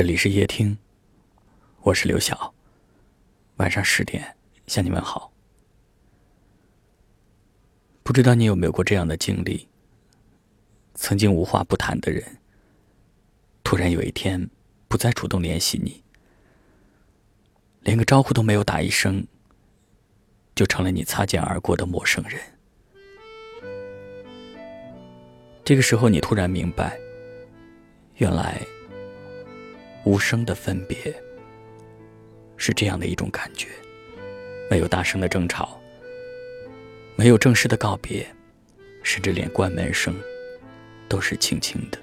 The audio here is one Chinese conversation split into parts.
这里是夜听，我是刘晓。晚上十点向你问好。不知道你有没有过这样的经历？曾经无话不谈的人，突然有一天不再主动联系你，连个招呼都没有打一声，就成了你擦肩而过的陌生人。这个时候，你突然明白，原来。无声的分别，是这样的一种感觉：没有大声的争吵，没有正式的告别，甚至连关门声都是轻轻的。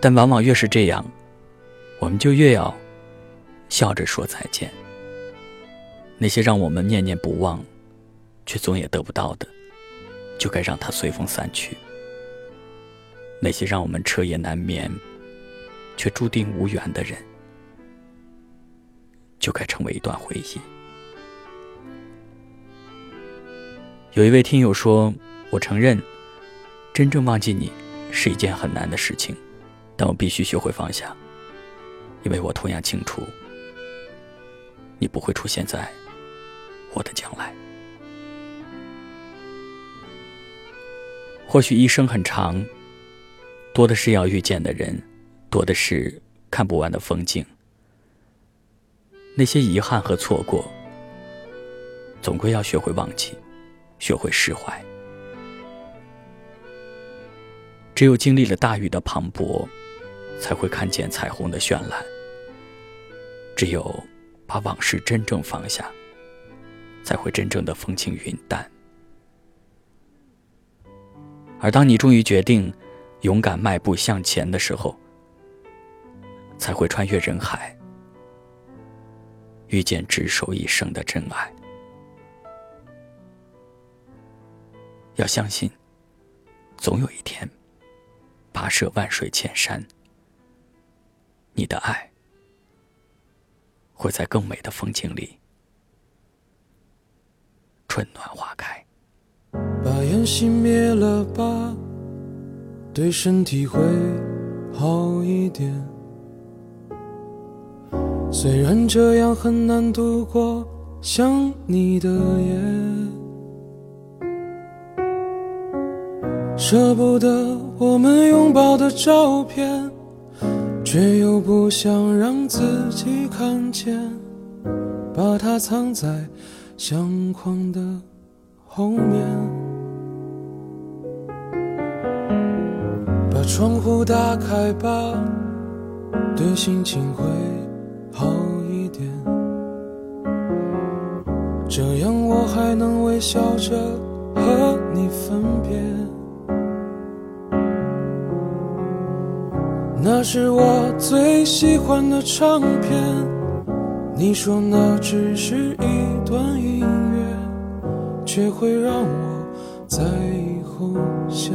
但往往越是这样，我们就越要笑着说再见。那些让我们念念不忘，却总也得不到的，就该让它随风散去。那些让我们彻夜难眠，却注定无缘的人，就该成为一段回忆。有一位听友说：“我承认，真正忘记你是一件很难的事情，但我必须学会放下，因为我同样清楚，你不会出现在我的将来。或许一生很长。”多的是要遇见的人，多的是看不完的风景。那些遗憾和错过，总归要学会忘记，学会释怀。只有经历了大雨的磅礴，才会看见彩虹的绚烂。只有把往事真正放下，才会真正的风轻云淡。而当你终于决定，勇敢迈步向前的时候，才会穿越人海，遇见执手一生的真爱。要相信，总有一天，跋涉万水千山，你的爱会在更美的风景里春暖花开。把烟熄灭了吧。对身体会好一点。虽然这样很难度过想你的夜，舍不得我们拥抱的照片，却又不想让自己看见，把它藏在相框的后面。窗户打开吧，对心情会好一点。这样我还能微笑着和你分别。那是我最喜欢的唱片，你说那只是一段音乐，却会让我在以后想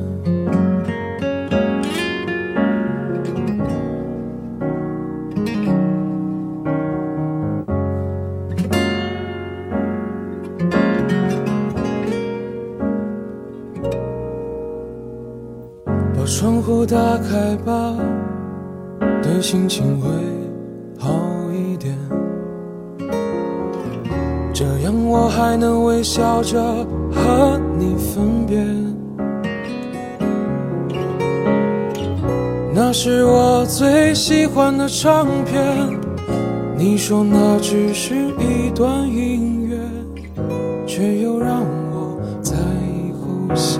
窗户打开吧，对心情会好一点。这样我还能微笑着和你分别。那是我最喜欢的唱片，你说那只是一段音乐，却又让我在以后想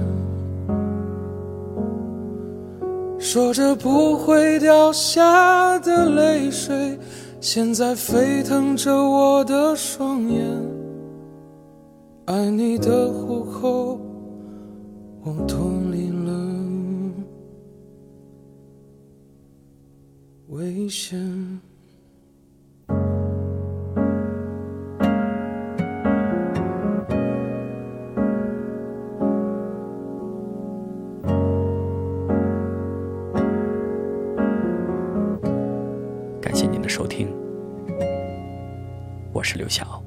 说着不会掉下的泪水。现在沸腾着我的双眼，爱你的虎口，我脱离了危险。感谢您的收听。我是刘晓。